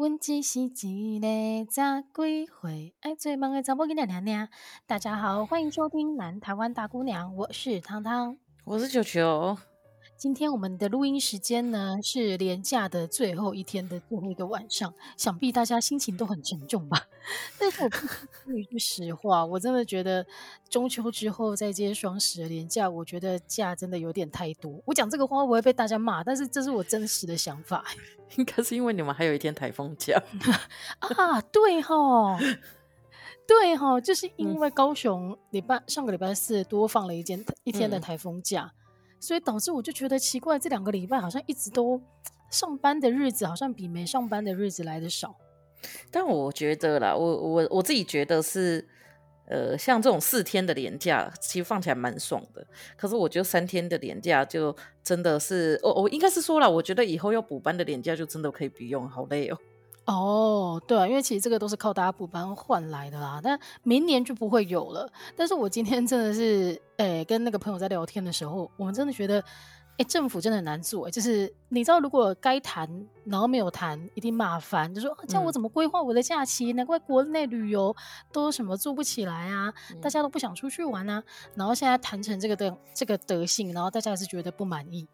阮只是一个十几岁爱做梦的查某囡仔娘娘。大家好，欢迎收听《南台湾大姑娘》，我是汤汤，我是球球。今天我们的录音时间呢，是连假的最后一天的最后一个晚上，想必大家心情都很沉重吧？但是我说一句实话，我真的觉得中秋之后再接双十的连假，我觉得假真的有点太多。我讲这个话会不会被大家骂？但是这是我真实的想法。应该是因为你们还有一天台风假 啊？对哈，对齁，就是因为高雄礼拜上个礼拜四多放了一天一天的台风假。嗯所以导致我就觉得奇怪，这两个礼拜好像一直都上班的日子好像比没上班的日子来得少。但我觉得啦，我我我自己觉得是，呃，像这种四天的连假，其实放起来蛮爽的。可是我觉得三天的连假就真的是，我、我应该是说了，我觉得以后要补班的连假就真的可以不用，好累哦。哦，对啊，因为其实这个都是靠大家补班换来的啦，但明年就不会有了。但是我今天真的是，诶，跟那个朋友在聊天的时候，我们真的觉得，诶，政府真的很难做，就是你知道，如果该谈，然后没有谈，一定麻烦，就说这样我怎么规划我的假期？嗯、难怪国内旅游都什么做不起来啊，大家都不想出去玩啊。然后现在谈成这个的这个德性，然后大家还是觉得不满意。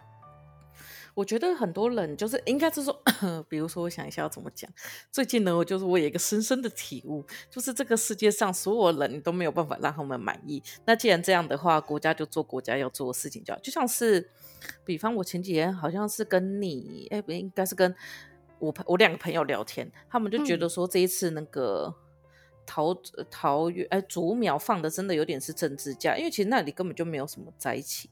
我觉得很多人就是应该是说，比如说，我想一下要怎么讲。最近呢，我就是我有一个深深的体悟，就是这个世界上所有人都没有办法让他们满意。那既然这样的话，国家就做国家要做的事情就好，就像是，比方我前几天好像是跟你，哎，不应该是跟我朋我两个朋友聊天，他们就觉得说这一次那个桃桃园哎竹苗放的真的有点是政治家，因为其实那里根本就没有什么灾情。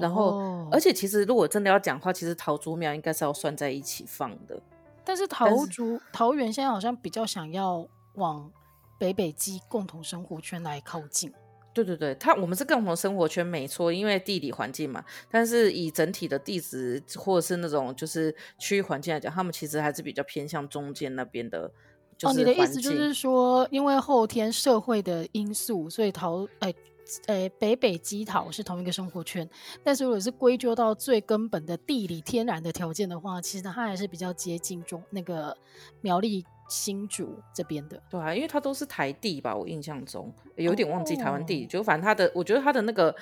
然后，oh. 而且其实如果真的要讲话，其实桃竹苗应该是要算在一起放的。但是桃竹桃园现在好像比较想要往北北基共同生活圈来靠近。对对对，它我们是共同生活圈没错，因为地理环境嘛。但是以整体的地址或者是那种就是区域环境来讲，他们其实还是比较偏向中间那边的。就是、哦，你的意思就是说，因为后天社会的因素，所以桃哎。呃，北北基桃是同一个生活圈，但是如果是归咎到最根本的地理天然的条件的话，其实它还是比较接近中那个苗栗新竹这边的。对啊，因为它都是台地吧，我印象中有点忘记台湾地理，哦、就反正它的，我觉得它的那个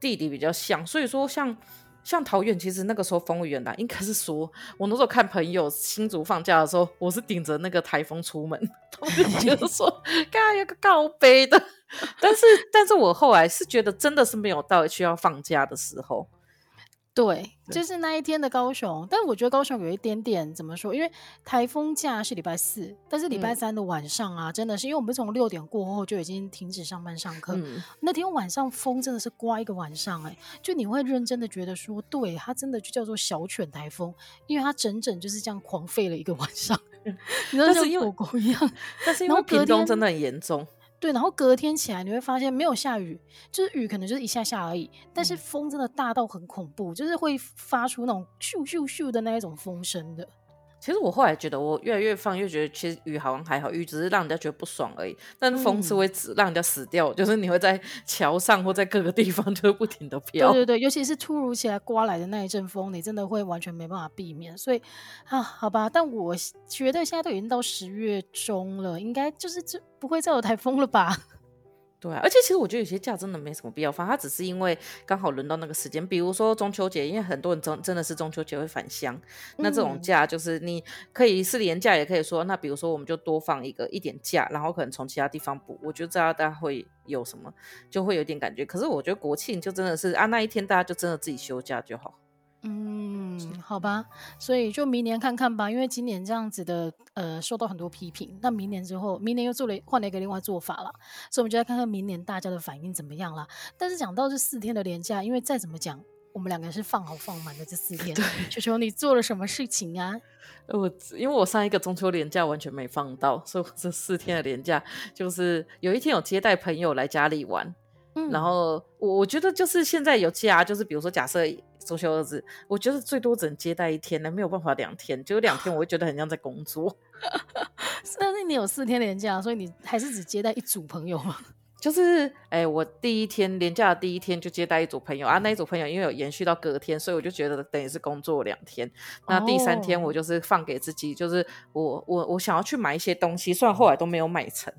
地理比较像，所以说像。像桃园，其实那个时候风雨很大，应该是说，我那时候看朋友新竹放假的时候，我是顶着那个台风出门，他们就觉得说，该有个高杯的，但是，但是我后来是觉得真的是没有到需要放假的时候。对，就是那一天的高雄，但我觉得高雄有一点点怎么说？因为台风假是礼拜四，但是礼拜三的晚上啊，嗯、真的是因为我们从六点过后就已经停止上班上课，嗯、那天晚上风真的是刮一个晚上、欸，哎，就你会认真的觉得说，对，它真的就叫做小犬台风，因为它整整就是这样狂吠了一个晚上，你知道像狗狗一样，但是因为屏东真的很严重。对，然后隔天起来你会发现没有下雨，就是雨可能就是一下下而已，但是风真的大到很恐怖，就是会发出那种咻咻咻的那一种风声的。其实我后来觉得，我越来越放，越觉得其实雨好像还好，雨只是让人家觉得不爽而已。但风是会只让人家死掉，嗯、就是你会在桥上或在各个地方 就会不停的飘。对对对，尤其是突如其来刮来的那一阵风，你真的会完全没办法避免。所以啊，好吧，但我觉得现在都已经到十月中了，应该就是这不会再有台风了吧？对啊，而且其实我觉得有些假真的没什么必要放，它只是因为刚好轮到那个时间，比如说中秋节，因为很多人真真的是中秋节会返乡，嗯、那这种假就是你可以是连假，也可以说，那比如说我们就多放一个一点假，然后可能从其他地方补，我觉得这样大家会有什么，就会有点感觉。可是我觉得国庆就真的是啊，那一天大家就真的自己休假就好。嗯，好吧，所以就明年看看吧，因为今年这样子的，呃，受到很多批评。那明年之后，明年又做了换了一个另外做法了，所以我们就来看看明年大家的反应怎么样了。但是讲到这四天的连假，因为再怎么讲，我们两个是放好放满的这四天。对，球球，你做了什么事情啊？我因为我上一个中秋连假完全没放到，所以我这四天的连假就是有一天有接待朋友来家里玩，嗯，然后我我觉得就是现在有假，就是比如说假设。中秋日子，我觉得最多只能接待一天呢，没有办法两天，就两天我会觉得很像在工作。但是你有四天连假，所以你还是只接待一组朋友吗？就是哎、欸，我第一天连假的第一天就接待一组朋友啊，那一组朋友因为有延续到隔天，所以我就觉得等于是工作两天。那第三天我就是放给自己，就是我我我想要去买一些东西，虽然后来都没有买成，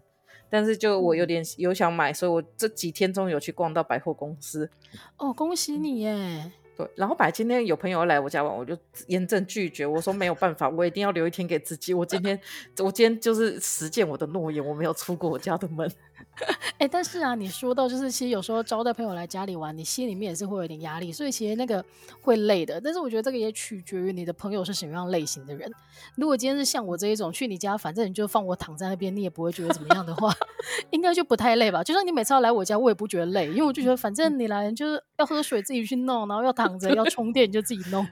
但是就我有点有想买，所以我这几天终于有去逛到百货公司。哦，恭喜你耶！对，然后本来今天有朋友来我家玩，我就严正拒绝。我说没有办法，我一定要留一天给自己。我今天，我今天就是实践我的诺言，我没有出过我家的门。哎、但是啊，你说到就是，其实有时候招待朋友来家里玩，你心里面也是会有点压力，所以其实那个会累的。但是我觉得这个也取决于你的朋友是什么样类型的人。如果今天是像我这一种，去你家，反正你就放我躺在那边，你也不会觉得怎么样的话，应该就不太累吧？就算你每次要来我家，我也不觉得累，因为我就觉得反正你来就是要喝水自己去弄，然后要躺着要充电就自己弄。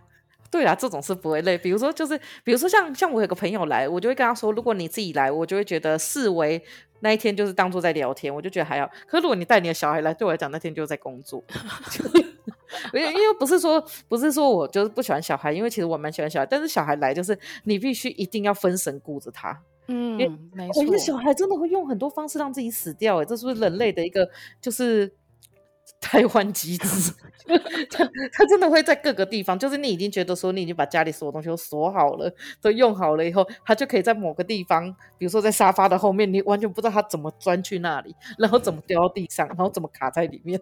对啊，这种是不会累。比如说，就是比如说像像我有个朋友来，我就会跟他说，如果你自己来，我就会觉得视为那一天就是当做在聊天，我就觉得还好。可是如果你带你的小孩来，对我来讲那天就是在工作。因为因为不是说不是说我就是不喜欢小孩，因为其实我蛮喜欢小孩，但是小孩来就是你必须一定要分神顾着他。嗯，没错。我觉得小孩真的会用很多方式让自己死掉，哎，这是不是人类的一个就是？台湾机制，他他真的会在各个地方，就是你已经觉得说你已经把家里所有东西都锁好了，都用好了以后，他就可以在某个地方，比如说在沙发的后面，你完全不知道他怎么钻去那里，然后怎么掉到地上，然后怎么卡在里面。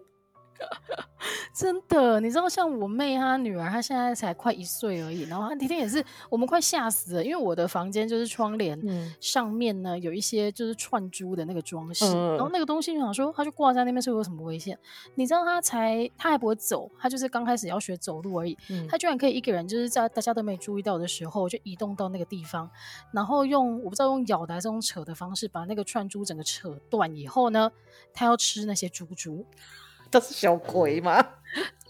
真的，你知道，像我妹她女儿，她现在才快一岁而已。然后她那天也是，我们快吓死了，因为我的房间就是窗帘上面呢有一些就是串珠的那个装饰，嗯、然后那个东西就想说，她就挂在那边，是有什么危险？你知道，她才她还不会走，她就是刚开始要学走路而已。嗯、她居然可以一个人，就是在大家都没注意到的时候，就移动到那个地方，然后用我不知道用咬的还是用扯的方式，把那个串珠整个扯断以后呢，她要吃那些珠珠。这是小鬼吗？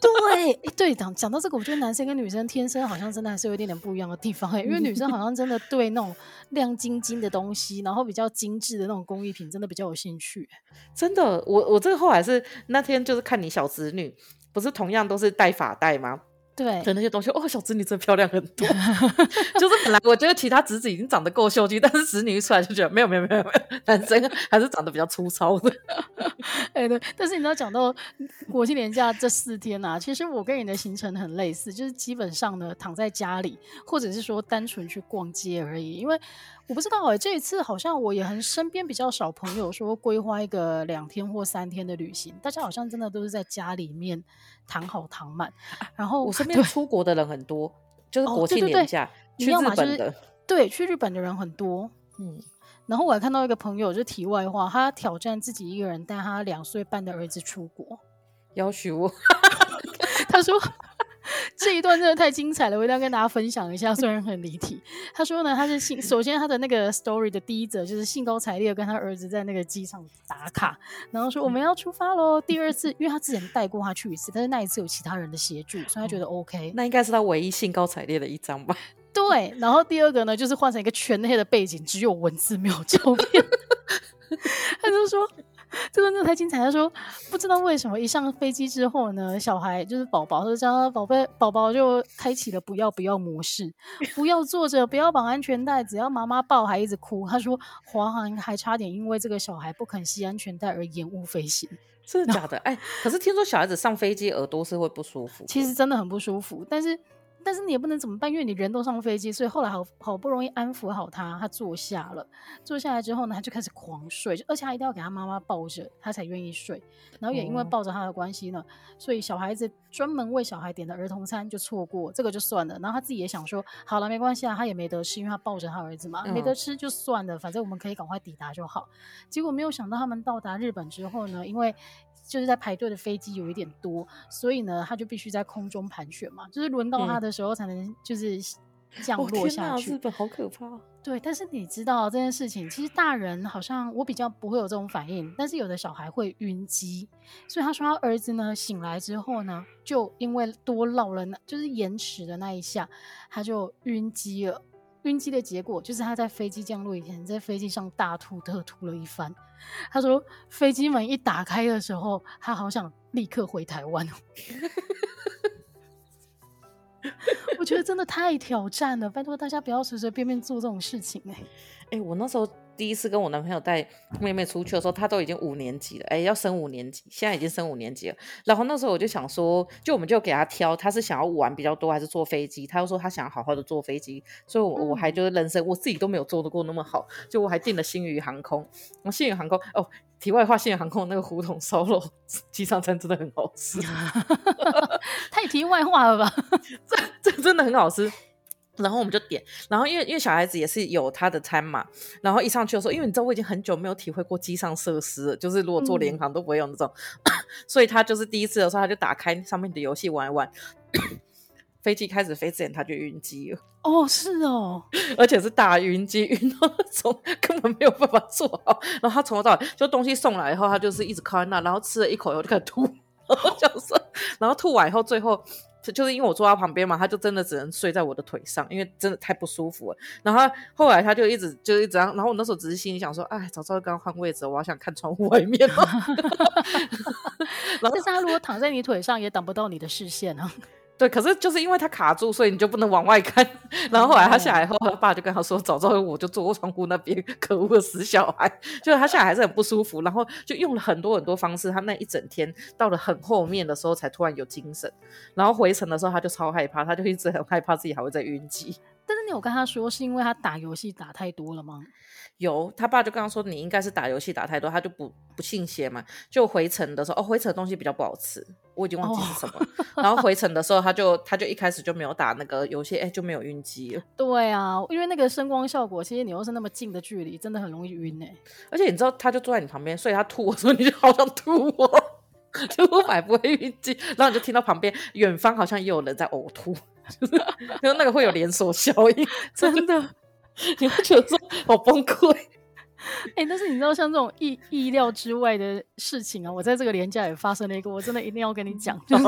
对，对，讲讲到这个，我觉得男生跟女生天生好像真的还是有一点点不一样的地方，因为女生好像真的对那种亮晶晶的东西，然后比较精致的那种工艺品，真的比较有兴趣。真的，我我这个后来是那天就是看你小侄女，不是同样都是戴发带吗？对的那些东西，哦，小侄女真漂亮很多。就是本来我觉得其他侄子已经长得够秀气，但是侄女一出来就觉得没有没有没有没有，男生还是长得比较粗糙的。哎、欸、对，但是你知道讲到国庆年假这四天啊，其实我跟你的行程很类似，就是基本上呢躺在家里，或者是说单纯去逛街而已，因为。我不知道哎、欸，这一次好像我也很身边比较少朋友说规划一个两天或三天的旅行，大家好像真的都是在家里面躺好躺满。然后我身 边出国的人很多，就是国庆年假去日本的，对，去日本的人很多。嗯，然后我还看到一个朋友，就题外话，他挑战自己一个人带他两岁半的儿子出国，要求我，他说。这一段真的太精彩了，我一定要跟大家分享一下。虽然很离题，他说呢，他是兴首先他的那个 story 的第一则就是兴高采烈跟他儿子在那个机场打卡，然后说我们要出发喽。第二次，因为他之前带过他去一次，但是那一次有其他人的协助，所以他觉得 OK。那应该是他唯一兴高采烈的一张吧？对。然后第二个呢，就是换成一个全黑的背景，只有文字没有照片。他就说。这个真的太精彩！他说不知道为什么一上飞机之后呢，小孩就是宝宝，他就叫他宝贝宝宝就开启了不要不要模式，不要坐着，不要绑安全带，只要妈妈抱还一直哭。他说华航还差点因为这个小孩不肯系安全带而延误飞行，真的假的？哎，可是听说小孩子上飞机耳朵是会不舒服，其实真的很不舒服，但是。但是你也不能怎么办，因为你人都上飞机，所以后来好好不容易安抚好他，他坐下了。坐下来之后呢，他就开始狂睡，而且他一定要给他妈妈抱着，他才愿意睡。然后也因为抱着他的关系呢，所以小孩子专门为小孩点的儿童餐就错过，这个就算了。然后他自己也想说，好了，没关系啊，他也没得吃，因为他抱着他儿子嘛，没得吃就算了，反正我们可以赶快抵达就好。结果没有想到，他们到达日本之后呢，因为就是在排队的飞机有一点多，所以呢，他就必须在空中盘旋嘛，就是轮到他的时候才能就是降落下去。嗯哦、日本好可怕。对，但是你知道这件事情，其实大人好像我比较不会有这种反应，但是有的小孩会晕机，所以他说他儿子呢醒来之后呢，就因为多绕了那，就是延迟的那一下，他就晕机了。晕机的结果就是他在飞机降落以前，在飞机上大吐特吐了一番。他说飞机门一打开的时候，他好想立刻回台湾。我觉得真的太挑战了，拜托大家不要随随便便做这种事情哎、欸。哎、欸，我那时候第一次跟我男朋友带妹妹出去的时候，她都已经五年级了，哎、欸，要升五年级，现在已经升五年级了。然后那时候我就想说，就我们就给她挑，她是想要玩比较多还是坐飞机？她又说她想要好好的坐飞机，所以我，我我还就是人生我自己都没有坐得过那么好，就我还订了星宇航空。我星宇航空哦，题外话，星宇航空那个胡同烧肉机上餐真的很好吃，太题外话了吧？这这真的很好吃。然后我们就点，然后因为因为小孩子也是有他的餐嘛，然后一上去的时候，因为你知道我已经很久没有体会过机上设施了，就是如果坐联航都不会有那种，嗯、所以他就是第一次的时候，他就打开上面的游戏玩一玩，飞机开始飞之前他就晕机了。哦，是哦，而且是大晕机，晕到那种根本没有办法坐好。然后他从头到尾就东西送来以后，他就是一直靠在那，然后吃了一口以后就开始吐，然后就是，然后吐完以后最后。就是因为我坐他旁边嘛，他就真的只能睡在我的腿上，因为真的太不舒服了。然后后来他就一直就一直，然后我那时候只是心里想说，哎，早知道刚换位置，我好想看窗户外面。然 后但是他如果躺在你腿上，也挡不到你的视线啊。对，可是就是因为他卡住，所以你就不能往外看。然后后来他下来后，他爸就跟他说：“早知道我就坐过窗户那边。”可恶的死小孩，就是他下来还是很不舒服。然后就用了很多很多方式，他那一整天到了很后面的时候才突然有精神。然后回程的时候他就超害怕，他就一直很害怕自己还会再晕机。你有跟他说是因为他打游戏打太多了吗？有，他爸就刚刚说你应该是打游戏打太多，他就不不信邪嘛。就回程的时候，哦，回程的东西比较不好吃，我已经忘记是什么。Oh. 然后回程的时候，他就他就一开始就没有打那个游戏，哎，就没有晕机了。对啊，因为那个声光效果，其实你又是那么近的距离，真的很容易晕哎。而且你知道，他就坐在你旁边，所以他吐我说，你就好想吐哦，就我买不会晕机。然后你就听到旁边远方好像也有人在呕吐，就 是就那个会有连锁效应，真的。你会觉得说好崩溃，哎、欸，但是你知道像这种意意料之外的事情啊，我在这个年假也发生了一个，我真的一定要跟你讲，就是。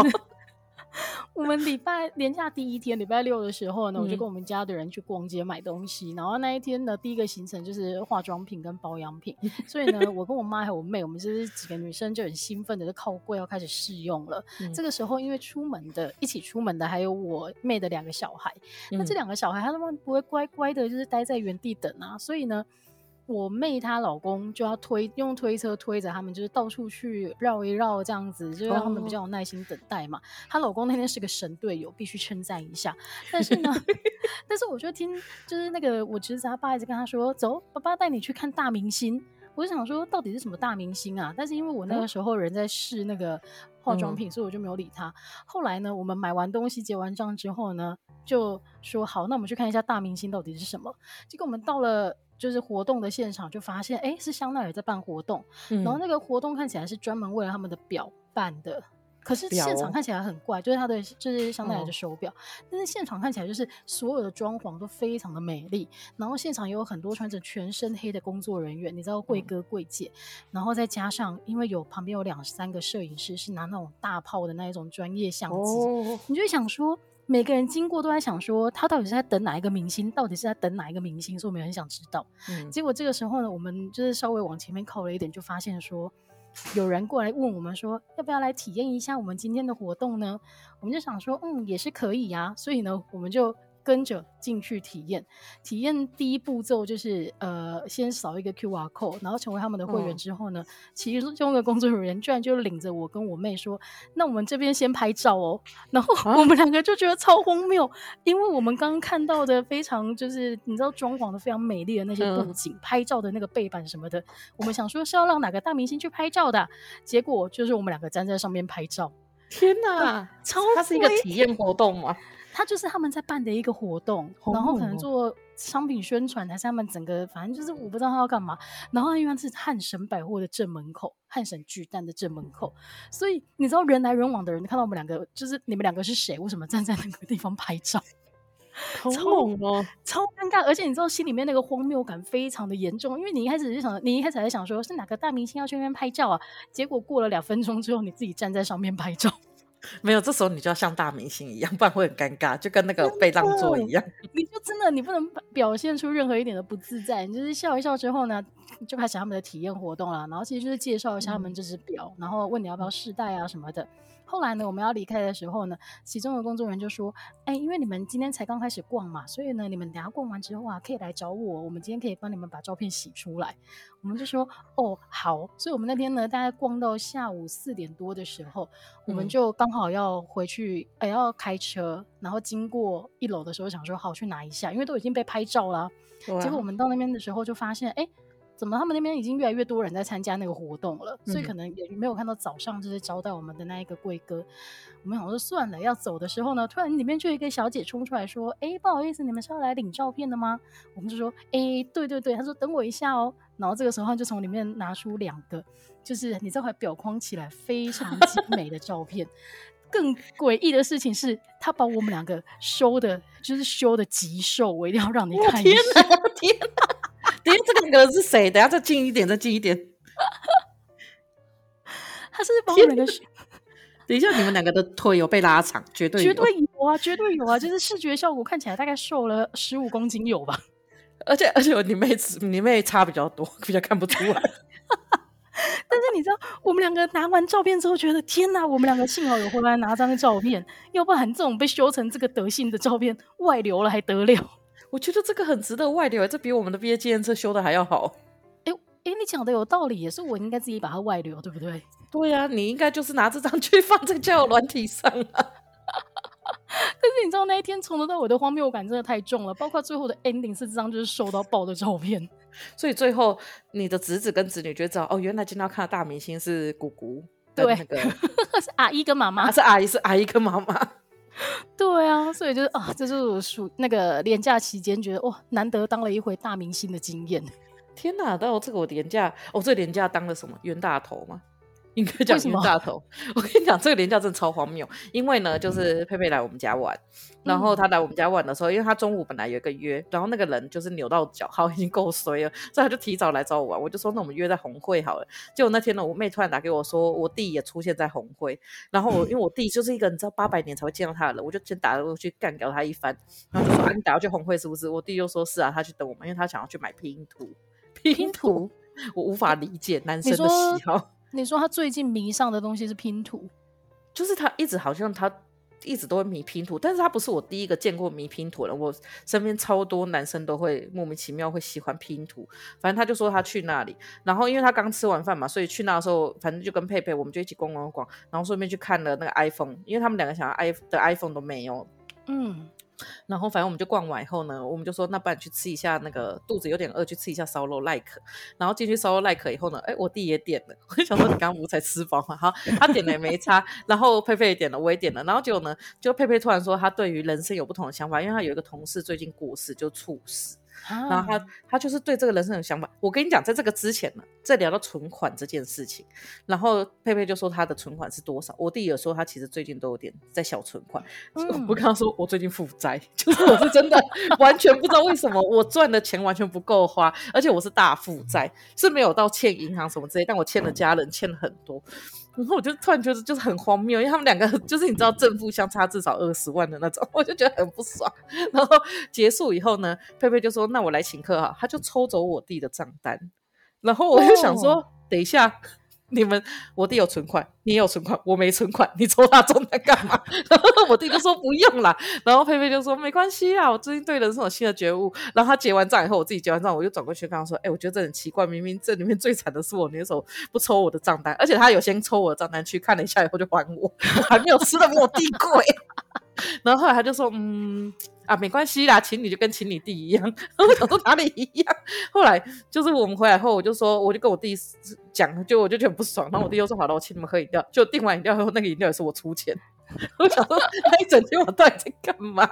我们礼拜连假第一天，礼拜六的时候呢，我就跟我们家的人去逛街买东西。嗯、然后那一天呢，第一个行程就是化妆品跟保养品。所以呢，我跟我妈还有我妹，我们就是几个女生就很兴奋的就靠柜要开始试用了。嗯、这个时候，因为出门的一起出门的还有我妹的两个小孩，嗯、那这两个小孩他们不会乖乖的，就是待在原地等啊，所以呢。我妹她老公就要推用推车推着他们，就是到处去绕一绕这样子，就让他们比较有耐心等待嘛。她、oh. 老公那天是个神队友，必须称赞一下。但是呢，但是我就听就是那个我侄子他爸一直跟他说：“走，爸爸带你去看大明星。”我就想说到底是什么大明星啊？但是因为我那个时候人在试那个化妆品，嗯、所以我就没有理他。后来呢，我们买完东西结完账之后呢，就说好，那我们去看一下大明星到底是什么。结果我们到了。就是活动的现场，就发现哎，是香奈儿在办活动，嗯、然后那个活动看起来是专门为了他们的表办的，可是现场看起来很怪，就是他的就是香奈儿的手表，哦、但是现场看起来就是所有的装潢都非常的美丽，然后现场也有很多穿着全身黑的工作人员，你知道贵哥贵姐，嗯、然后再加上因为有旁边有两三个摄影师是拿那种大炮的那一种专业相机，哦、你就会想说。每个人经过都在想说，他到底是在等哪一个明星？到底是在等哪一个明星？所以我们很想知道。嗯，结果这个时候呢，我们就是稍微往前面靠了一点，就发现说，有人过来问我们说，要不要来体验一下我们今天的活动呢？我们就想说，嗯，也是可以呀。所以呢，我们就。跟着进去体验，体验第一步骤就是呃，先扫一个 QR code，然后成为他们的会员之后呢，嗯、其中一个工作人员居然就领着我跟我妹说：“那我们这边先拍照哦。”然后我们两个就觉得超荒谬，因为我们刚刚看到的非常就是你知道装潢的非常美丽的那些布景，嗯、拍照的那个背板什么的，我们想说是要让哪个大明星去拍照的，结果就是我们两个站在上面拍照。天哪，超它是一个体验活动吗？他就是他们在办的一个活动，哦、然后可能做商品宣传，还是他们整个，反正就是我不知道他要干嘛。然后因为是汉神百货的正门口，汉神巨蛋的正门口，所以你知道人来人往的人看到我们两个，就是你们两个是谁？为什么站在那个地方拍照？超猛哦，超尴尬！而且你知道心里面那个荒谬感非常的严重，因为你一开始就想，你一开始还在想说是哪个大明星要去那边拍照啊？结果过了两分钟之后，你自己站在上面拍照。没有，这时候你就要像大明星一样，不然会很尴尬，就跟那个被让座一样。你就真的你不能表现出任何一点的不自在，你就是笑一笑之后呢，就开始他们的体验活动了。然后其实就是介绍一下他们这只表，嗯、然后问你要不要试戴啊什么的。后来呢，我们要离开的时候呢，其中的工作人员就说：“哎，因为你们今天才刚开始逛嘛，所以呢，你们等下逛完之后啊，可以来找我，我们今天可以帮你们把照片洗出来。”我们就说：“哦，好。”所以，我们那天呢，大概逛到下午四点多的时候，我们就刚好要回去，哎，要开车，然后经过一楼的时候，想说好去拿一下，因为都已经被拍照了。结果我们到那边的时候，就发现，哎。怎么？他们那边已经越来越多人在参加那个活动了，嗯、所以可能也没有看到早上就是招待我们的那一个贵哥。我们想说算了，要走的时候呢，突然里面就有一个小姐冲出来说：“哎，不好意思，你们是要来领照片的吗？”我们就说：“哎，对对对。”他说：“等我一下哦。”然后这个时候他就从里面拿出两个，就是你这块裱框起来非常精 美的照片。更诡异的事情是，他把我们两个修的，就是修的极瘦，我一定要让你看一下。天哪！天哪！哎，这两个人是谁？等下再近一点，再近一点。他是把我们两个，等一下，你们两个的腿有被拉长，绝对有，绝对有啊，绝对有啊！就是视觉效果看起来大概瘦了十五公斤有吧？而且而且你妹你妹差比较多，比较看不出来。但是你知道，我们两个拿完照片之后，觉得天哪！我们两个幸好有回来拿张照片，要不然这种被修成这个德性的照片外流了还得了？我觉得这个很值得外流，这比我们的毕业纪念册修的还要好。哎哎，你讲的有道理，也是我应该自己把它外流，对不对？对呀、啊，你应该就是拿这张去放在交友软体上啊。但是你知道那一天从头到尾的荒谬感真的太重了，包括最后的 ending 是这张就是瘦到爆的照片。所以最后你的侄子跟侄女就知道，哦，原来今天要看的大明星是姑姑，那个，对，是阿姨跟妈妈，是阿姨是阿姨跟妈妈。对啊，所以就是啊，这就是我属那个连假期间觉得哇，难得当了一回大明星的经验。天哪，到这个我连假，我这连假当了什么冤大头吗？应该讲冤大头，我跟你讲，这个连假真的超荒谬。因为呢，就是佩佩来我们家玩，嗯、然后他来我们家玩的时候，因为他中午本来有一个约，然后那个人就是扭到脚，好已经够衰了，所以他就提早来找我玩。我就说，那我们约在红会好了。结果那天呢，我妹突然打给我说，我弟也出现在红会，然后我因为我弟就是一个你知道八百年才会见到他的人，我就先打过去干掉他一番，然后就说啊，你打要去红会是不是？我弟又说是啊，他去等我们，因为他想要去买拼图。拼图，我无法理解男生的喜好。你说他最近迷上的东西是拼图，就是他一直好像他一直都会迷拼图，但是他不是我第一个见过迷拼图的，我身边超多男生都会莫名其妙会喜欢拼图。反正他就说他去那里，然后因为他刚吃完饭嘛，所以去那的时候，反正就跟佩佩我们就一起逛逛逛，然后顺便去看了那个 iPhone，因为他们两个想要 i 的 iPhone 都没有，嗯。然后反正我们就逛完以后呢，我们就说那不然去吃一下那个肚子有点饿，去吃一下烧肉 like。然后进去烧肉 like 以后呢，哎，我弟也点了。我想说你刚刚不才吃饱嘛，好，他点了也没差。然后佩佩也点了，我也点了。然后结果呢，就佩佩突然说他对于人生有不同的想法，因为他有一个同事最近过世，就猝死。然后他他就是对这个人生有想法。我跟你讲，在这个之前呢，在聊到存款这件事情，然后佩佩就说他的存款是多少。我弟有说他其实最近都有点在小存款。嗯、我跟他说我最近负债，就是我是真的 完全不知道为什么我赚的钱完全不够花，而且我是大负债，是没有到欠银行什么之类，但我欠了家人，欠了很多。然后我就突然觉得就是很荒谬，因为他们两个就是你知道正负相差至少二十万的那种，我就觉得很不爽。然后结束以后呢，佩佩就说：“那我来请客哈。”他就抽走我弟的账单，然后我就想说：“哦、等一下。”你们，我弟有存款，你也有存款，我没存款，你抽他中单干嘛？然后我弟就说不用啦，然后佩佩就说没关系啊，我最近对人生有新的觉悟。然后他结完账以后，我自己结完账，我就转过去跟他说，哎、我觉得这很奇怪，明明这里面最惨的是我，你为什么不抽我的账单？而且他有先抽我的账单去看了一下以后就还我，我 还没有吃的比我弟贵。然后后来他就说，嗯。啊，没关系啦，请你就跟请你弟一样。我想说哪里一样？后来就是我们回来后，我就说，我就跟我弟讲，就我就觉得不爽。然后我弟又说好了，我请你们喝饮料。就订完饮料后，那个饮料也是我出钱。我想说那一整天我到底在干嘛？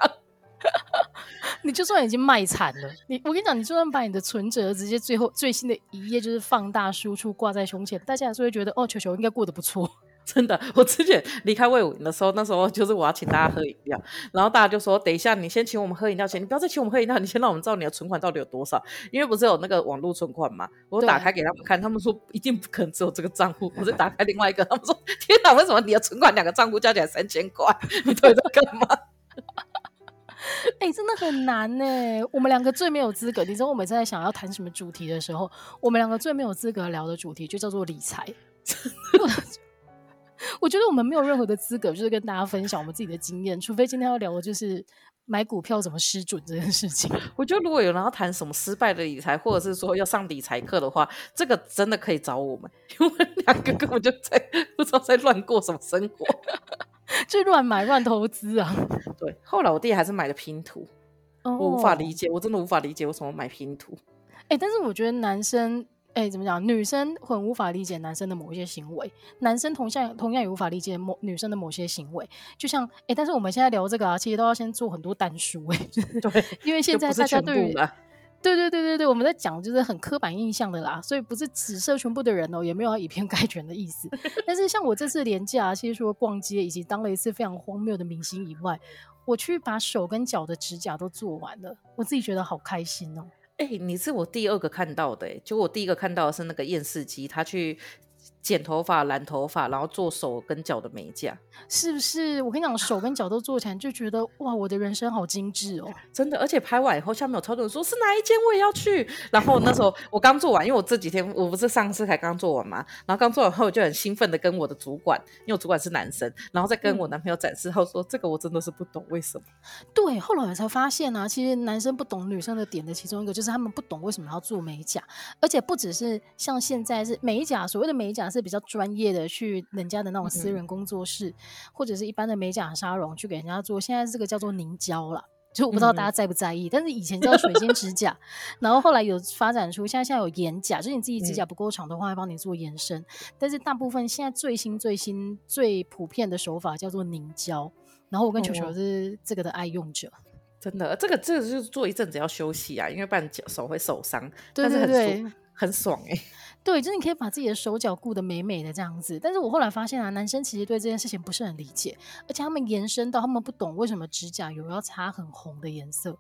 你就算已经卖惨了，你我跟你讲，你就算把你的存折直接最后最新的一页就是放大输出挂在胸前，大家还是会觉得哦，球球应该过得不错。真的，我之前离开魏武营的时候，那时候就是我要请大家喝饮料，然后大家就说：“等一下，你先请我们喝饮料钱，你不要再请我们喝饮料，你先让我们知道你的存款到底有多少。”因为不是有那个网络存款嘛，我打开给他们看，他们说一定不可能只有这个账户。我再打开另外一个，他们说：“天哪，为什么你的存款两个账户加起来三千块？你到底在干嘛？” 哎、欸，真的很难呢。我们两个最没有资格。你知道我每次在想要谈什么主题的时候，我们两个最没有资格聊的主题就叫做理财。我觉得我们没有任何的资格，就是跟大家分享我们自己的经验，除非今天要聊的就是买股票怎么失准这件事情。我觉得如果有人要谈什么失败的理财，或者是说要上理财课的话，这个真的可以找我们，因为两个根本就在不知道在乱过什么生活，就乱买乱投资啊。对，后来我弟还是买了拼图，哦、我无法理解，我真的无法理解为什么买拼图。哎、欸，但是我觉得男生。哎、欸，怎么讲？女生很无法理解男生的某一些行为，男生同样同样也无法理解某女生的某些行为。就像哎、欸，但是我们现在聊这个啊，其实都要先做很多单数哎、欸，对，因为现在大家对于 对对对对对，我们在讲就是很刻板印象的啦，所以不是指涉全部的人哦、喔，也没有要以偏概全的意思。但是像我这次连假，其实除了逛街以及当了一次非常荒谬的明星以外，我去把手跟脚的指甲都做完了，我自己觉得好开心哦、喔。哎、你是我第二个看到的、欸，就我第一个看到的是那个验视机，他去。剪头发、染头发，然后做手跟脚的美甲，是不是？我跟你讲，手跟脚都做起来，就觉得哇，我的人生好精致哦！真的，而且拍完以后，下面有超多人说是哪一间，我也要去。然后那时候我刚做完，因为我这几天我不是上次才刚做完嘛，然后刚做完后我就很兴奋的跟我的主管，因为我主管是男生，然后再跟我男朋友展示后说，嗯、这个我真的是不懂为什么。对，后来我才发现啊，其实男生不懂女生的点的其中一个就是他们不懂为什么要做美甲，而且不只是像现在是美甲，所谓的美甲是比较专业的。去人家的那种私人工作室，嗯、或者是一般的美甲沙龙去给人家做。现在这个叫做凝胶了，就我不知道大家在不在意。嗯、但是以前叫水晶指甲，然后后来有发展出现在现在有延甲，就是你自己指甲不够长的话，会帮你做延伸。嗯、但是大部分现在最新最新最普遍的手法叫做凝胶。然后我跟球球是这个的爱用者，真的，这个这个就是做一阵子要休息啊，因为不然脚手会受伤。对对对，很爽哎、欸。对，就是你可以把自己的手脚顾得美美的这样子，但是我后来发现啊，男生其实对这件事情不是很理解，而且他们延伸到他们不懂为什么指甲油要擦很红的颜色。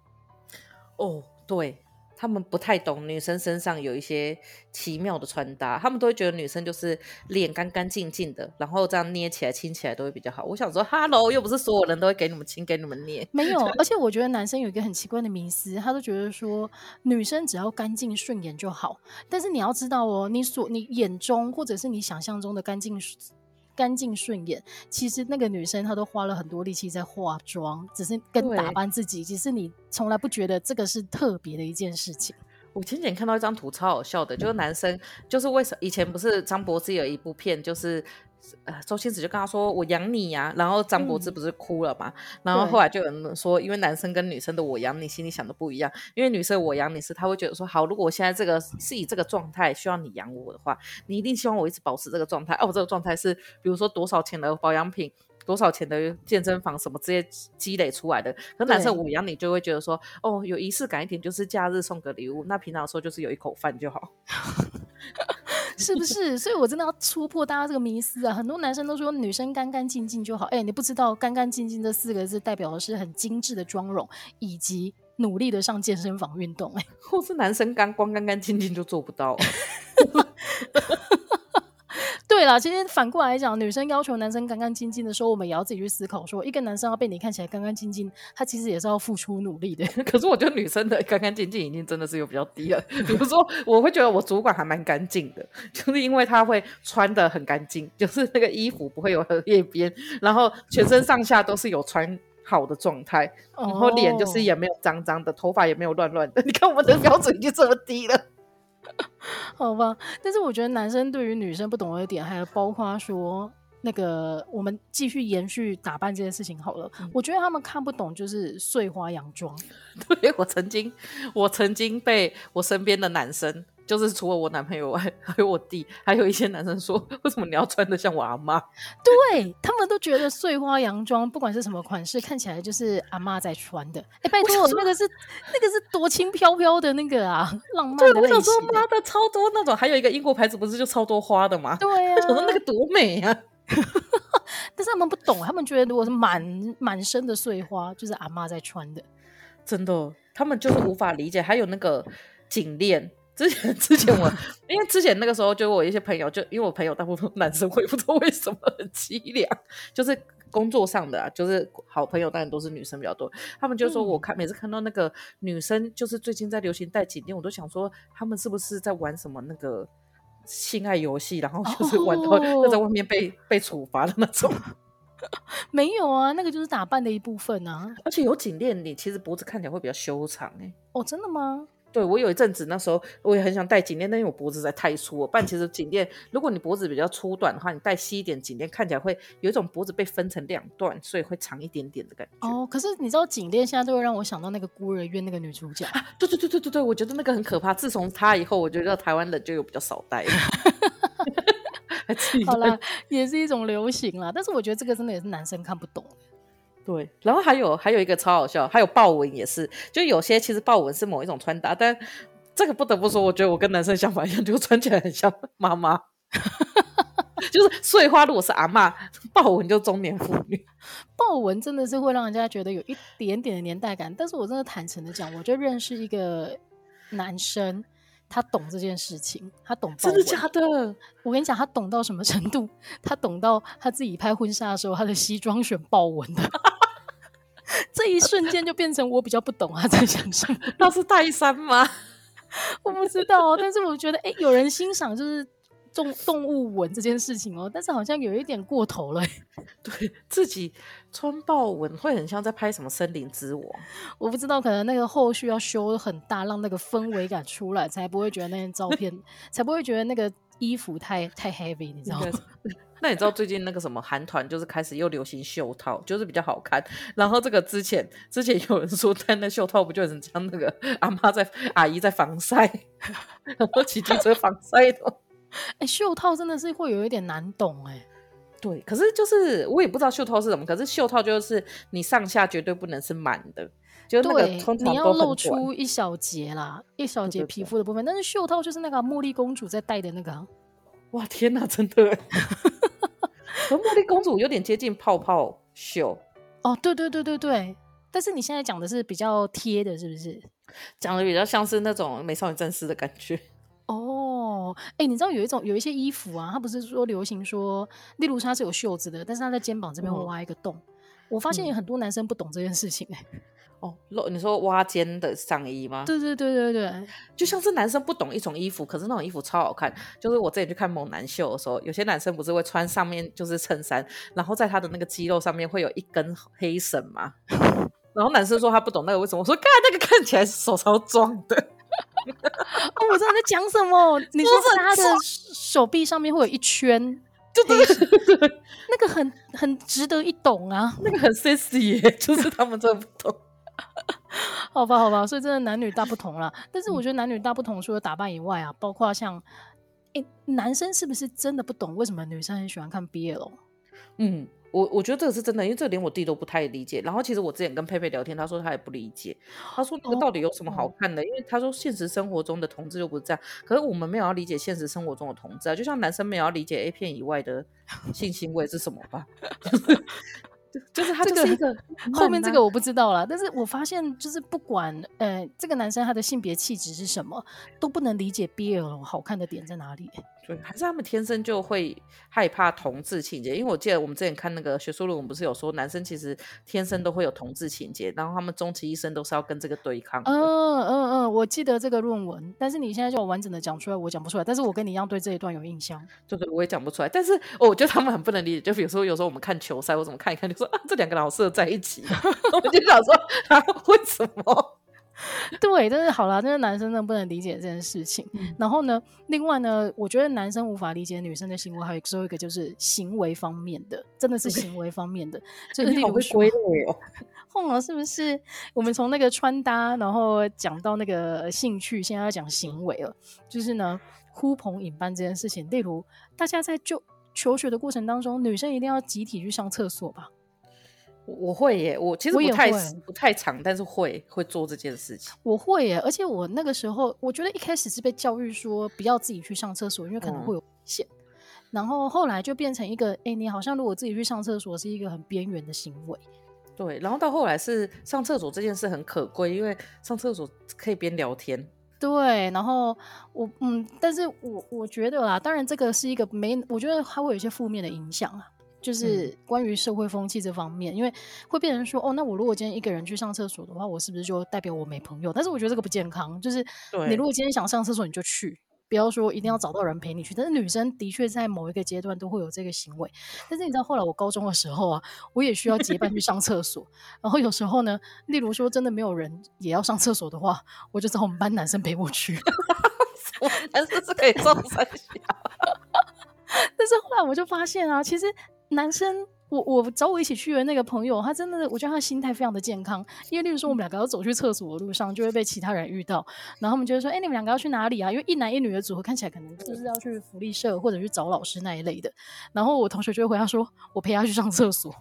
哦，对。他们不太懂女生身上有一些奇妙的穿搭，他们都会觉得女生就是脸干干净净的，然后这样捏起来、亲起来都会比较好。我想说，Hello，又不是所有人都会给你们亲、给你们捏。没有，而且我觉得男生有一个很奇怪的迷思，他都觉得说女生只要干净顺眼就好。但是你要知道哦，你所你眼中或者是你想象中的干净。干净顺眼，其实那个女生她都花了很多力气在化妆，只是跟打扮自己。其实你从来不觉得这个是特别的一件事情。我前几天看到一张图超好笑的，就是男生就是为什么以前不是张柏芝有一部片就是。呃，周星驰就跟他说：“我养你呀、啊。”然后张柏芝不是哭了嘛？嗯、然后后来就有人说，因为男生跟女生的“我养你”心里想的不一样。因为女生“我养你”是她会觉得说：“好，如果我现在这个是以这个状态需要你养我的话，你一定希望我一直保持这个状态。哦、啊，我这个状态是比如说多少钱的保养品，多少钱的健身房什么这些积累出来的。可男生“我养你”就会觉得说：“哦，有仪式感一点，就是假日送个礼物，那平常的时候就是有一口饭就好。”是不是？所以我真的要戳破大家这个迷思啊！很多男生都说女生干干净净就好，哎、你不知道“干干净净”这四个字代表的是很精致的妆容，以及努力的上健身房运动、欸。哎，或是男生干光干干净净就做不到。对啦，其实反过来讲，女生要求男生干干净净的时候，我们也要自己去思考说，说一个男生要被你看起来干干净净，他其实也是要付出努力的。可是我觉得女生的干干净净已经真的是有比较低了。比如说，我会觉得我主管还蛮干净的，就是因为他会穿的很干净，就是那个衣服不会有荷叶边，然后全身上下都是有穿好的状态，然后脸就是也没有脏脏的，头发也没有乱乱的。你看我们的标准已经这么低了。好吧，但是我觉得男生对于女生不懂的点，还有包括说那个我们继续延续打扮这件事情好了。嗯、我觉得他们看不懂就是碎花洋装。对，我曾经，我曾经被我身边的男生。就是除了我男朋友外，还有我弟，还有一些男生说，为什么你要穿的像我阿妈？对，他们都觉得碎花洋装不管是什么款式，看起来就是阿妈在穿的。哎、欸，拜托，那个是那个是多轻飘飘的那个啊，浪漫的。对，我想说妈的超多那种，还有一个英国牌子不是就超多花的吗？对啊，我说那个多美啊！但是他们不懂，他们觉得如果是满满身的碎花，就是阿妈在穿的。真的，他们就是无法理解。还有那个颈链。之前之前我，因为之前那个时候就我一些朋友，就因为我朋友大部分男生，我也不知道为什么很凄凉，就是工作上的啊，就是好朋友当然都是女生比较多，他们就说我看每次看到那个女生，就是最近在流行戴颈链，我都想说他们是不是在玩什么那个性爱游戏，然后就是玩到要在外面被、oh. 被处罚的那种。没有啊，那个就是打扮的一部分啊。而且有颈链，你其实脖子看起来会比较修长哎、欸。哦，真的吗？对，我有一阵子那时候我也很想戴颈链，但因为我脖子实在太粗了。但其实颈链，如果你脖子比较粗短的话，你戴细一点颈链，看起来会有一种脖子被分成两段，所以会长一点点的感觉。哦，可是你知道颈链现在都会让我想到那个孤儿院那个女主角。啊、对对对对对对，我觉得那个很可怕。自从她以后，我觉得台湾人就有比较少戴了。好了，也是一种流行啦。但是我觉得这个真的也是男生看不懂。对，然后还有还有一个超好笑，还有豹纹也是，就有些其实豹纹是某一种穿搭，但这个不得不说，我觉得我跟男生相反一样，就穿起来很像妈妈，就是碎花如果是阿妈，豹纹就中年妇女。豹纹真的是会让人家觉得有一点点的年代感，但是我真的坦诚的讲，我就认识一个男生，他懂这件事情，他懂。真的假的？我跟你讲，他懂到什么程度？他懂到他自己拍婚纱的时候，他的西装选豹纹的。这一瞬间就变成我比较不懂他在想什么。那是泰山吗？我不知道哦，但是我觉得，哎，有人欣赏就是动动物纹这件事情哦，但是好像有一点过头了。对，自己穿豹纹会很像在拍什么森林之王。我不知道，可能那个后续要修很大，让那个氛围感出来，才不会觉得那件照片，才不会觉得那个衣服太太 heavy，你知道吗？那你知道最近那个什么韩团就是开始又流行袖套，就是比较好看。然后这个之前之前有人说戴那袖套不就很像那个阿妈在阿姨在防晒，然后骑机车防晒的。哎、欸，袖套真的是会有一点难懂哎、欸。对，可是就是我也不知道袖套是什么，可是袖套就是你上下绝对不能是满的，就那个通常都你要露出一小节啦，一小节皮肤的部分。对对对，但是袖套就是那个茉莉公主在戴的那个。哇天哪，真的！和茉莉公主有点接近泡泡袖哦，对对对对对。但是你现在讲的是比较贴的，是不是？讲的比较像是那种美少女战士的感觉。哦，哎、欸，你知道有一种有一些衣服啊，它不是说流行说，例如它是有袖子的，但是它在肩膀这边会挖一个洞。嗯、我发现有很多男生不懂这件事情、欸，哎。哦，露你说挖肩的上衣吗？对对对对对，就像是男生不懂一种衣服，可是那种衣服超好看。就是我之前去看猛男秀的时候，有些男生不是会穿上面就是衬衫，然后在他的那个肌肉上面会有一根黑绳嘛。然后男生说他不懂那个为什么，我说，看那个看起来手超壮的。哦，我知道你在讲什么？你说是他的手臂上面会有一圈，对对对，那个很很值得一懂啊，那个很 sexy 耶，就是他们真的不懂。好吧，好吧，所以真的男女大不同啦。但是我觉得男女大不同，除了打扮以外啊，包括像，哎、欸，男生是不是真的不懂为什么女生很喜欢看 BL？嗯，我我觉得这个是真的，因为这连我弟都不太理解。然后其实我之前跟佩佩聊天，他说他也不理解，他说那个到底有什么好看的？哦、因为他说现实生活中的同志又不是这样，可是我们没有要理解现实生活中的同志啊，就像男生没有要理解 A 片以外的性行为是什么吧。就是他就是一个、这个、后面这个我不知道啦，但是我发现就是不管呃这个男生他的性别气质是什么，都不能理解 BL 好看的点在哪里。对，还是他们天生就会害怕同志情节，因为我记得我们之前看那个学术论文，不是有说男生其实天生都会有同志情节，然后他们终其一生都是要跟这个对抗。嗯嗯嗯，我记得这个论文，但是你现在叫我完整的讲出来，我讲不出来。但是我跟你一样对这一段有印象，对对，我也讲不出来。但是、哦、我觉得他们很不能理解，就比如说有时候我们看球赛，我怎么看一看就说啊，这两个老适合在一起，我就想说啊，为什么？对，但是好了，真的男生真的不能理解这件事情。嗯、然后呢，另外呢，我觉得男生无法理解女生的行为，还有最后一个就是行为方面的，真的是行为方面的 就是例如说，后来是不是我们从那个穿搭，然后讲到那个兴趣，现在要讲行为了，就是呢，呼朋引伴这件事情。例如，大家在就求学的过程当中，女生一定要集体去上厕所吧？我会耶，我其实不太不太常，但是会会做这件事情。我会耶，而且我那个时候，我觉得一开始是被教育说不要自己去上厕所，因为可能会有危险。嗯、然后后来就变成一个，哎、欸，你好像如果自己去上厕所是一个很边缘的行为。对，然后到后来是上厕所这件事很可贵，因为上厕所可以边聊天。对，然后我嗯，但是我我觉得啦，当然这个是一个没，我觉得它会有一些负面的影响啊。就是关于社会风气这方面，嗯、因为会变成说，哦，那我如果今天一个人去上厕所的话，我是不是就代表我没朋友？但是我觉得这个不健康。就是你如果今天想上厕所，你就去，不要说一定要找到人陪你去，但是女生的确在某一个阶段都会有这个行为。但是你知道，后来我高中的时候啊，我也需要结伴去上厕所。然后有时候呢，例如说真的没有人也要上厕所的话，我就找我们班男生陪我去。男生是可以上三下。但是后来我就发现啊，其实男生。我我找我一起去的那个朋友，他真的，我觉得他心态非常的健康。因为例如说，我们两个要走去厕所的路上，就会被其他人遇到，然后他们就会说：“哎、欸，你们两个要去哪里啊？”因为一男一女的组合看起来可能就是要去福利社或者去找老师那一类的。然后我同学就会回答说：“我陪他去上厕所。”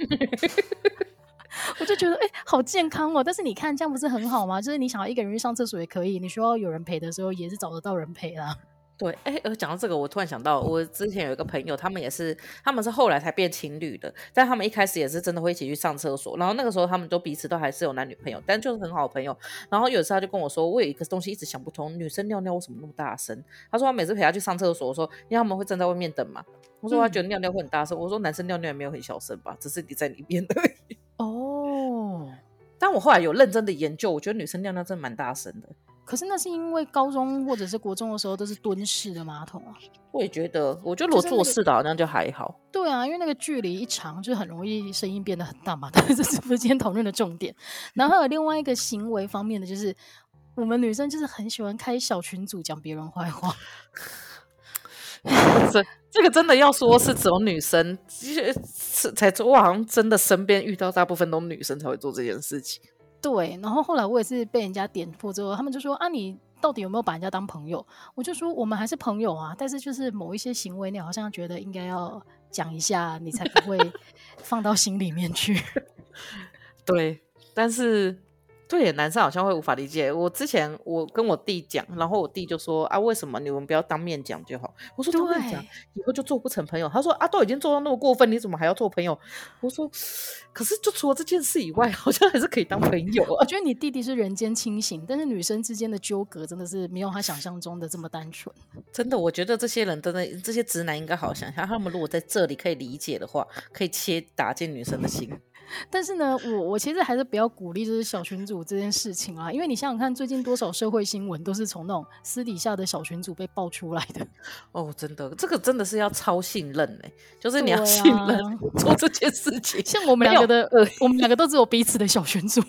我就觉得哎、欸，好健康哦。但是你看这样不是很好吗？就是你想要一个人去上厕所也可以，你需要有人陪的时候也是找得到人陪啦。对，哎，我，讲到这个，我突然想到，我之前有一个朋友，他们也是，他们是后来才变情侣的，但他们一开始也是真的会一起去上厕所，然后那个时候他们都彼此都还是有男女朋友，但就是很好的朋友。然后有一次他就跟我说，我有一个东西一直想不通，女生尿尿为什么那么大声？他说他每次陪他去上厕所，我说因为他们会站在外面等嘛。我说他觉得尿尿会很大声，嗯、我说男生尿尿也没有很小声吧，只是你在里面而已。哦，但我后来有认真的研究，我觉得女生尿尿真的蛮大声的。可是那是因为高中或者是国中的时候都是蹲式的马桶啊。我也觉得，我觉得如果坐式的好像就还好。对啊，因为那个距离一长，就很容易声音变得很大嘛。但是这是不是今天讨论的重点？然后还有另外一个行为方面的，就是我们女生就是很喜欢开小群组讲别人坏话。这这个真的要说是只有女生，是才做，我好像真的身边遇到大部分都女生才会做这件事情。对，然后后来我也是被人家点破之后，他们就说啊，你到底有没有把人家当朋友？我就说我们还是朋友啊，但是就是某一些行为，你好像觉得应该要讲一下，你才不会 放到心里面去。对，但是。对，男生好像会无法理解。我之前我跟我弟讲，然后我弟就说啊，为什么你们不要当面讲就好？我说当面讲以后就做不成朋友。他说啊，都已经做到那么过分，你怎么还要做朋友？我说，可是就除了这件事以外，好像还是可以当朋友啊。我觉得你弟弟是人间清醒，但是女生之间的纠葛真的是没有他想象中的这么单纯。真的，我觉得这些人真的，这些直男应该好好想想，他们如果在这里可以理解的话，可以切打进女生的心。但是呢，我我其实还是比较鼓励就是小群组这件事情啊，因为你想想看，最近多少社会新闻都是从那种私底下的小群组被爆出来的。哦，真的，这个真的是要超信任哎、欸，就是你要信任做这件事情。像我们两个的，呃，我们两个都只有彼此的小群组。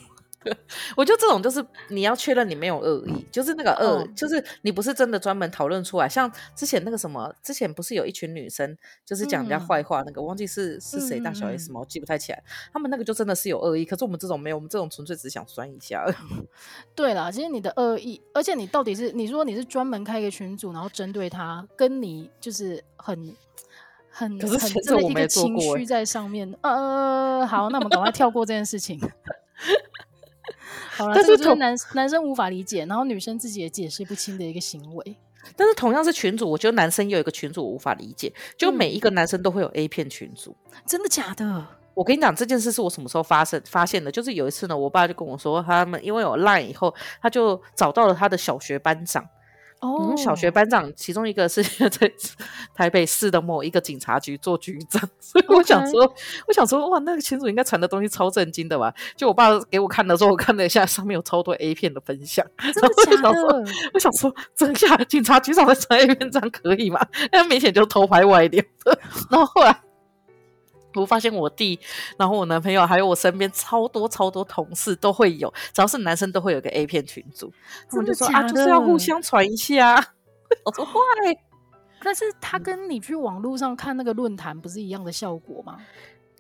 我觉得这种就是你要确认你没有恶意，就是那个恶，哦、就是你不是真的专门讨论出来。像之前那个什么，之前不是有一群女生就是讲人家坏话，那个、嗯、忘记是是谁大小 S 吗？我记不太起来。他们那个就真的是有恶意，可是我们这种没有，我们这种纯粹只想酸一下。对啦，其实你的恶意，而且你到底是你说你是专门开一个群组，然后针对他，跟你就是很很很真的一个情绪 在上面。呃，好，那我们赶快跳过这件事情。好了，但是，这是男男生无法理解，然后女生自己也解释不清的一个行为。但是同样是群主，我觉得男生也有一个群主我无法理解，就每一个男生都会有 A 片群主，嗯、真的假的？我跟你讲，这件事是我什么时候发生发现的？就是有一次呢，我爸就跟我说，他们因为有 Line 以后，他就找到了他的小学班长。哦、嗯，小学班长其中一个是 在台北市的某一个警察局做局长，所以我想说.我想说，哇，那个群主应该传的东西超震惊的吧？就我爸给我看的时候，我看了一下，上面有超多 A 片的分享，真的假的？我想说，真假？警察局长在传 A 片，这样可以吗？那明显就偷拍外流的。然后后来。我发现我弟，然后我男朋友，还有我身边超多超多同事都会有，只要是男生都会有个 A 片群组，他们就说啊，就是要互相传一下。我说坏，但是他跟你去网络上看那个论坛不是一样的效果吗？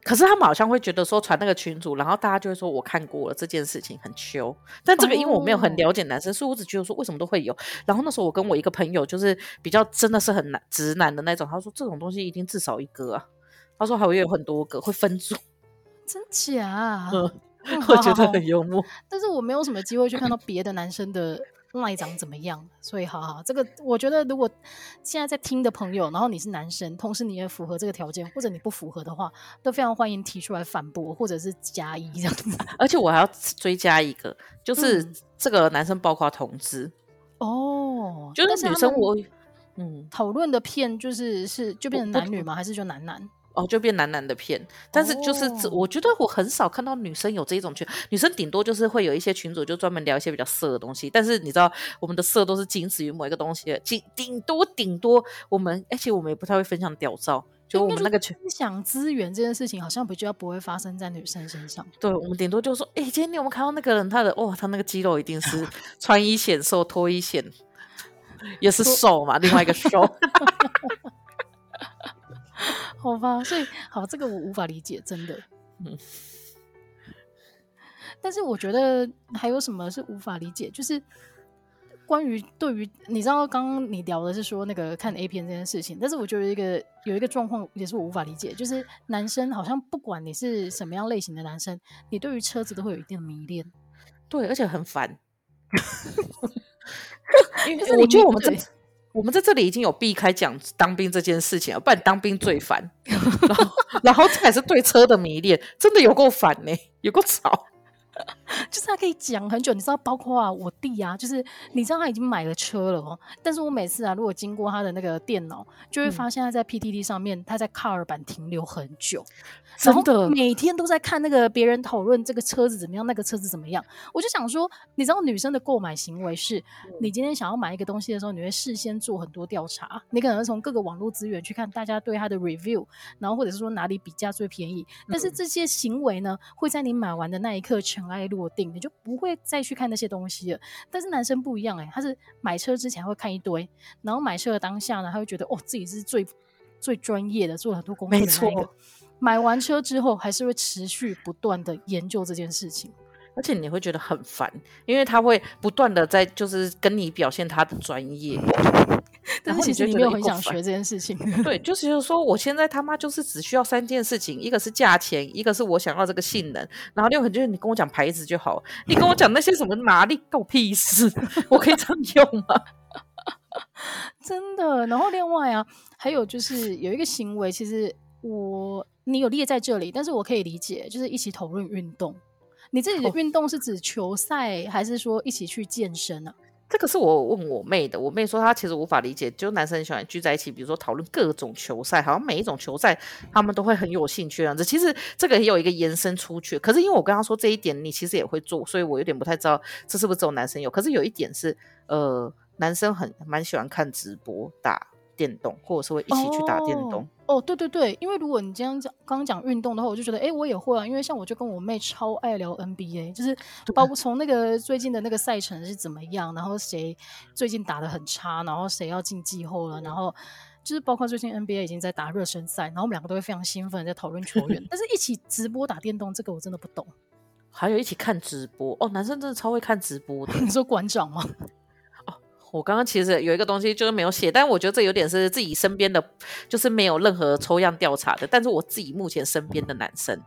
可是他们好像会觉得说传那个群组，然后大家就会说我看过了这件事情很糗。但这个因为我没有很了解男生，所以我只觉得说为什么都会有。然后那时候我跟我一个朋友就是比较真的是很男直男的那种，他说这种东西一定至少一个啊。他说还会有很多个会分组，真假？嗯，我觉得很幽默。但是我没有什么机会去看到 别的男生的赖长怎么样，所以好好，这个我觉得如果现在在听的朋友，然后你是男生，同时你也符合这个条件，或者你不符合的话，都非常欢迎提出来反驳或者是加一这样子。而且我还要追加一个，就是这个男生包括同志哦，就是女生我嗯讨论的片就是是就变成男女吗？还是就男男？哦，就变男男的片。但是就是，哦、我觉得我很少看到女生有这一种群，女生顶多就是会有一些群主，就专门聊一些比较色的东西。但是你知道，我们的色都是仅止于某一个东西，顶顶多顶多我们，而且我们也不太会分享屌照。就我们那个群分享资源这件事情，好像比较不会发生在女生身上。对，我们顶多就说，哎、欸，今天你有没有看到那个人？他的哇，他那个肌肉一定是 穿衣显瘦，脱衣显也是瘦嘛，另外一个瘦。好吧，所以好，这个我无法理解，真的。嗯。但是我觉得还有什么是无法理解，就是。关于对于你知道，刚刚你聊的是说那个看 A 片这件事情，但是我觉得一个有一个状况也是我无法理解，就是男生好像不管你是什么样类型的男生，你对于车子都会有一定的迷恋，对，而且很烦。因为我觉得我们在我们在这里已经有避开讲当兵这件事情了，不然当兵最烦。然后，然后这还是对车的迷恋，真的有够烦呢，有够吵。就是他可以讲很久，你知道，包括啊，我弟啊，就是你知道他已经买了车了哦，但是我每次啊，如果经过他的那个电脑，就会发现他在 PTT 上面，他在 Car 版停留很久。真的，每天都在看那个别人讨论这个车子怎么样，那个车子怎么样。我就想说，你知道女生的购买行为是，你今天想要买一个东西的时候，你会事先做很多调查，你可能从各个网络资源去看大家对它的 review，然后或者是说哪里比价最便宜。但是这些行为呢，会在你买完的那一刻尘埃落定，你就不会再去看那些东西了。但是男生不一样哎、欸，他是买车之前会看一堆，然后买车的当下呢，他会觉得哦，自己是最最专业的，做了很多功课的那个。买完车之后，还是会持续不断的研究这件事情，而且你会觉得很烦，因为他会不断的在就是跟你表现他的专业，但是其实你没有很想学这件事情。对，就是说我现在他妈就是只需要三件事情，一个是价钱，一个是我想要这个性能，然后另外就是你跟我讲牌子就好，你跟我讲那些什么马力，关我屁事，我可以这样用吗？真的。然后另外啊，还有就是有一个行为，其实我。你有列在这里，但是我可以理解，就是一起讨论运动。你这里的运动是指球赛，还是说一起去健身呢、啊？这个是我问我妹的，我妹说她其实无法理解，就男生很喜欢聚在一起，比如说讨论各种球赛，好像每一种球赛他们都会很有兴趣这样子。其实这个也有一个延伸出去，可是因为我跟她说这一点，你其实也会做，所以我有点不太知道这是不是只有男生有。可是有一点是，呃，男生很蛮喜欢看直播打电动，或者是会一起去打电动。哦，哦，对对对，因为如果你这样讲，刚刚讲运动的话，我就觉得，哎，我也会啊。因为像我就跟我妹超爱聊 NBA，就是包括从那个最近的那个赛程是怎么样，然后谁最近打的很差，然后谁要进季后了，然后就是包括最近 NBA 已经在打热身赛，然后我们两个都会非常兴奋在讨论球员。但是一起直播打电动，这个我真的不懂。还有一起看直播哦，男生真的超会看直播的。你说馆长吗？我刚刚其实有一个东西就是没有写，但我觉得这有点是自己身边的，就是没有任何抽样调查的。但是我自己目前身边的男生，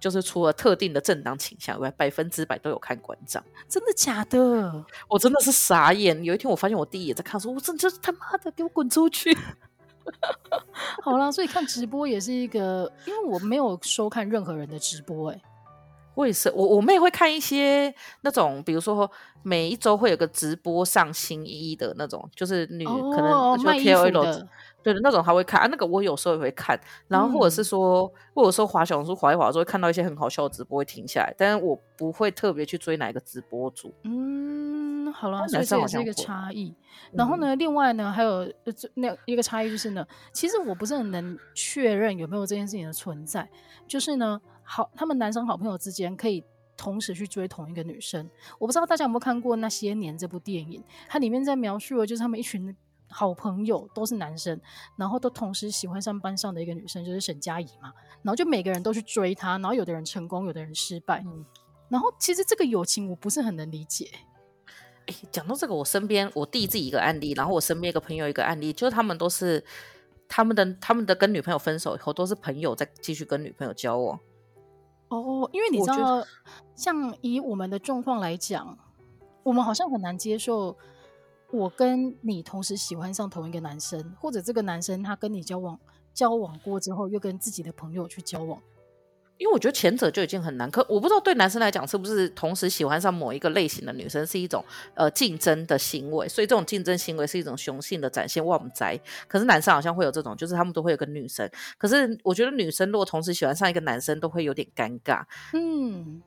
就是除了特定的政党倾向以外，百分之百都有看馆长。真的假的？我真的是傻眼。有一天我发现我弟也在看，说：“我真的他妈的给我滚出去！” 好啦，所以看直播也是一个，因为我没有收看任何人的直播、欸，哎。我也是，我我妹会看一些那种，比如说每一周会有个直播上新衣的那种，就是女、哦、可能就 KOL 对的那种，她会看啊。那个我有时候也会看，然后或者是说，或者说滑小红书滑一滑的时候会看到一些很好笑的直播，会停下来，但是我不会特别去追哪一个直播主。嗯，好了，所以这也是一个差异。然后呢，另外呢，还有那一个差异就是呢，其实我不是很能确认有没有这件事情的存在，就是呢。好，他们男生好朋友之间可以同时去追同一个女生。我不知道大家有没有看过《那些年》这部电影，它里面在描述的就是他们一群好朋友都是男生，然后都同时喜欢上班上的一个女生，就是沈佳宜嘛。然后就每个人都去追她，然后有的人成功，有的人失败。嗯，然后其实这个友情我不是很能理解。哎，讲到这个，我身边我弟自己一个案例，然后我身边一个朋友一个案例，就是他们都是他们的他们的跟女朋友分手以后，都是朋友在继续跟女朋友交往。哦，因为你知道，像以我们的状况来讲，我们好像很难接受我跟你同时喜欢上同一个男生，或者这个男生他跟你交往交往过之后，又跟自己的朋友去交往。因为我觉得前者就已经很难，可我不知道对男生来讲是不是同时喜欢上某一个类型的女生是一种呃竞争的行为，所以这种竞争行为是一种雄性的展现。我们在，可是男生好像会有这种，就是他们都会有个女生，可是我觉得女生如果同时喜欢上一个男生，都会有点尴尬。嗯，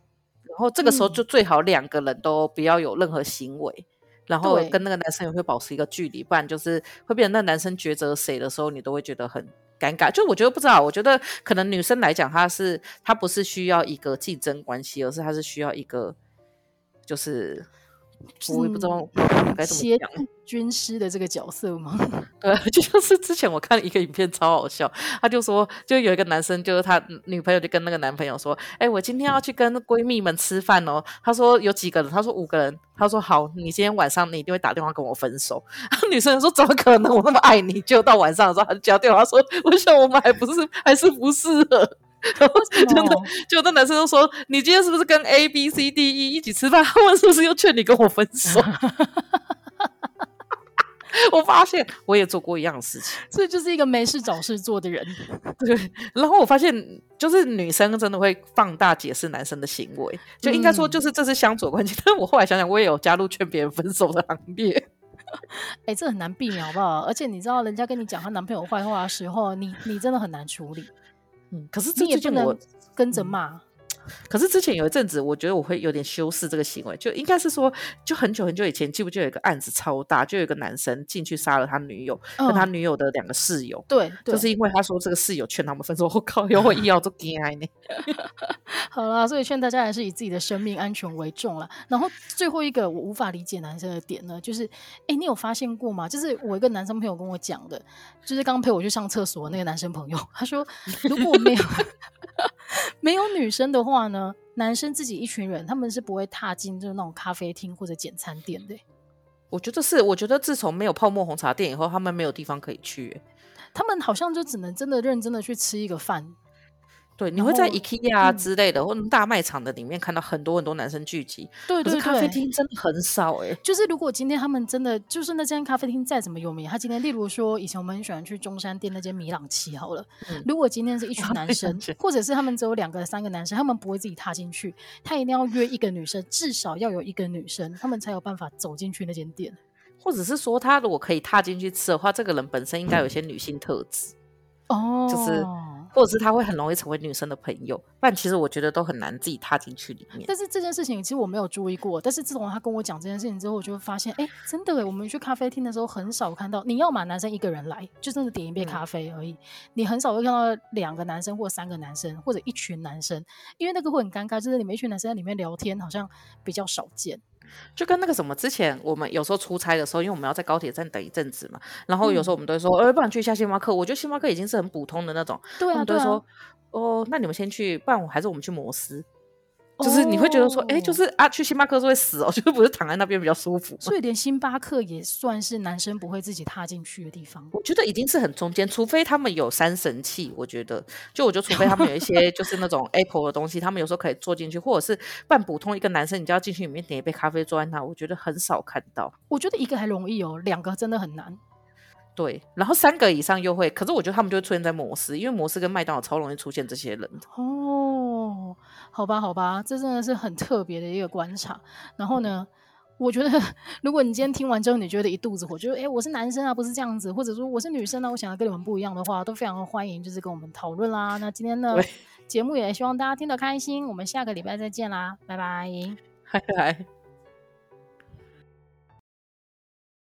然后这个时候就最好两个人都不要有任何行为，嗯、然后跟那个男生也会保持一个距离，不然就是会变成那男生抉择谁的时候，你都会觉得很。尴尬，就我觉得不知道，我觉得可能女生来讲，她是她不是需要一个竞争关系，而是她是需要一个，就是。我也不知道该怎么讲，军师的这个角色吗？对，就像是之前我看了一个影片，超好笑。他就说，就有一个男生，就是他女朋友就跟那个男朋友说：“哎、欸，我今天要去跟闺蜜们吃饭哦。”他说有几个人？他说五个人。他说好，你今天晚上你一定会打电话跟我分手。女生说怎么可能？我那么爱你，就到晚上的时候他就接电话说：“我想我们还不是还是不适合。”然后真的，就那男生就说：“你今天是不是跟 A B C D E 一起吃饭？他们是不是又劝你跟我分手？” 我发现我也做过一样的事情，所以就是一个没事找事做的人。对，然后我发现就是女生真的会放大解释男生的行为，就应该说就是这是相处关系。嗯、但是我后来想想，我也有加入劝别人分手的行列。哎、欸，这很难避免，好不好？而且你知道，人家跟你讲她男朋友坏话的时候，你你真的很难处理。嗯，可是这也不能跟着骂。嗯可是之前有一阵子，我觉得我会有点修饰这个行为，就应该是说，就很久很久以前，记不记得有一个案子超大，就有一个男生进去杀了他女友，跟他女友的两个室友。对，就是因为他说这个室友劝他们分手，我靠，又会医药做 g i 呢。好了，所以劝大家还是以自己的生命安全为重了。然后最后一个我无法理解男生的点呢，就是，哎，你有发现过吗？就是我一个男生朋友跟我讲的，就是刚陪我去上厕所那个男生朋友，他说如果没有。没有女生的话呢，男生自己一群人，他们是不会踏进就是那种咖啡厅或者简餐店的。我觉得是，我觉得自从没有泡沫红茶店以后，他们没有地方可以去。他们好像就只能真的认真的去吃一个饭。对，你会在 IKEA 之类的、嗯、或者大卖场的里面看到很多很多男生聚集。对对对，咖啡厅真的很少哎、欸。就是如果今天他们真的就是那间咖啡厅再怎么有名，他今天例如说以前我们很喜欢去中山店那间米朗奇好了、嗯，如果今天是一群 男生，或者是他们只有两个三个男生，他们不会自己踏进去，他一定要约一个女生，至少要有一个女生，他们才有办法走进去那间店。或者是说，他如果可以踏进去吃的话，这个人本身应该有一些女性特质哦，就是。或者是他会很容易成为女生的朋友，但其实我觉得都很难自己踏进去里面。但是这件事情其实我没有注意过，但是自从他跟我讲这件事情之后，我就会发现，哎、欸，真的哎，我们去咖啡厅的时候很少看到，你要嘛男生一个人来，就真的点一杯咖啡而已，嗯、你很少会看到两个男生或三个男生或者一群男生，因为那个会很尴尬，就是你们一群男生在里面聊天，好像比较少见。就跟那个什么，之前我们有时候出差的时候，因为我们要在高铁站等一阵子嘛，然后有时候我们都会说，呃、嗯，不然去一下星巴克。我觉得星巴克已经是很普通的那种，对啊，都会说，哦，那你们先去，不然我还是我们去摩斯。就是你会觉得说，哎、oh.，就是啊，去星巴克是会死哦，就是不是躺在那边比较舒服。所以连星巴克也算是男生不会自己踏进去的地方。我觉得已经是很中间，除非他们有三神器。我觉得，就我觉得，除非他们有一些 就是那种 Apple 的东西，他们有时候可以坐进去，或者是半普通一个男生，你就要进去里面点一杯咖啡坐在那。我觉得很少看到。我觉得一个还容易哦，两个真的很难。对，然后三个以上又会，可是我觉得他们就会出现在摩斯，因为摩斯跟麦当劳超容易出现这些人。哦，好吧，好吧，这真的是很特别的一个观察。然后呢，我觉得 如果你今天听完之后，你觉得一肚子火，就是哎，我是男生啊，不是这样子，或者说我是女生啊，我想要跟你们不一样的话，都非常欢迎，就是跟我们讨论啦。那今天呢，节目也希望大家听得开心，我们下个礼拜再见啦，拜拜，拜拜。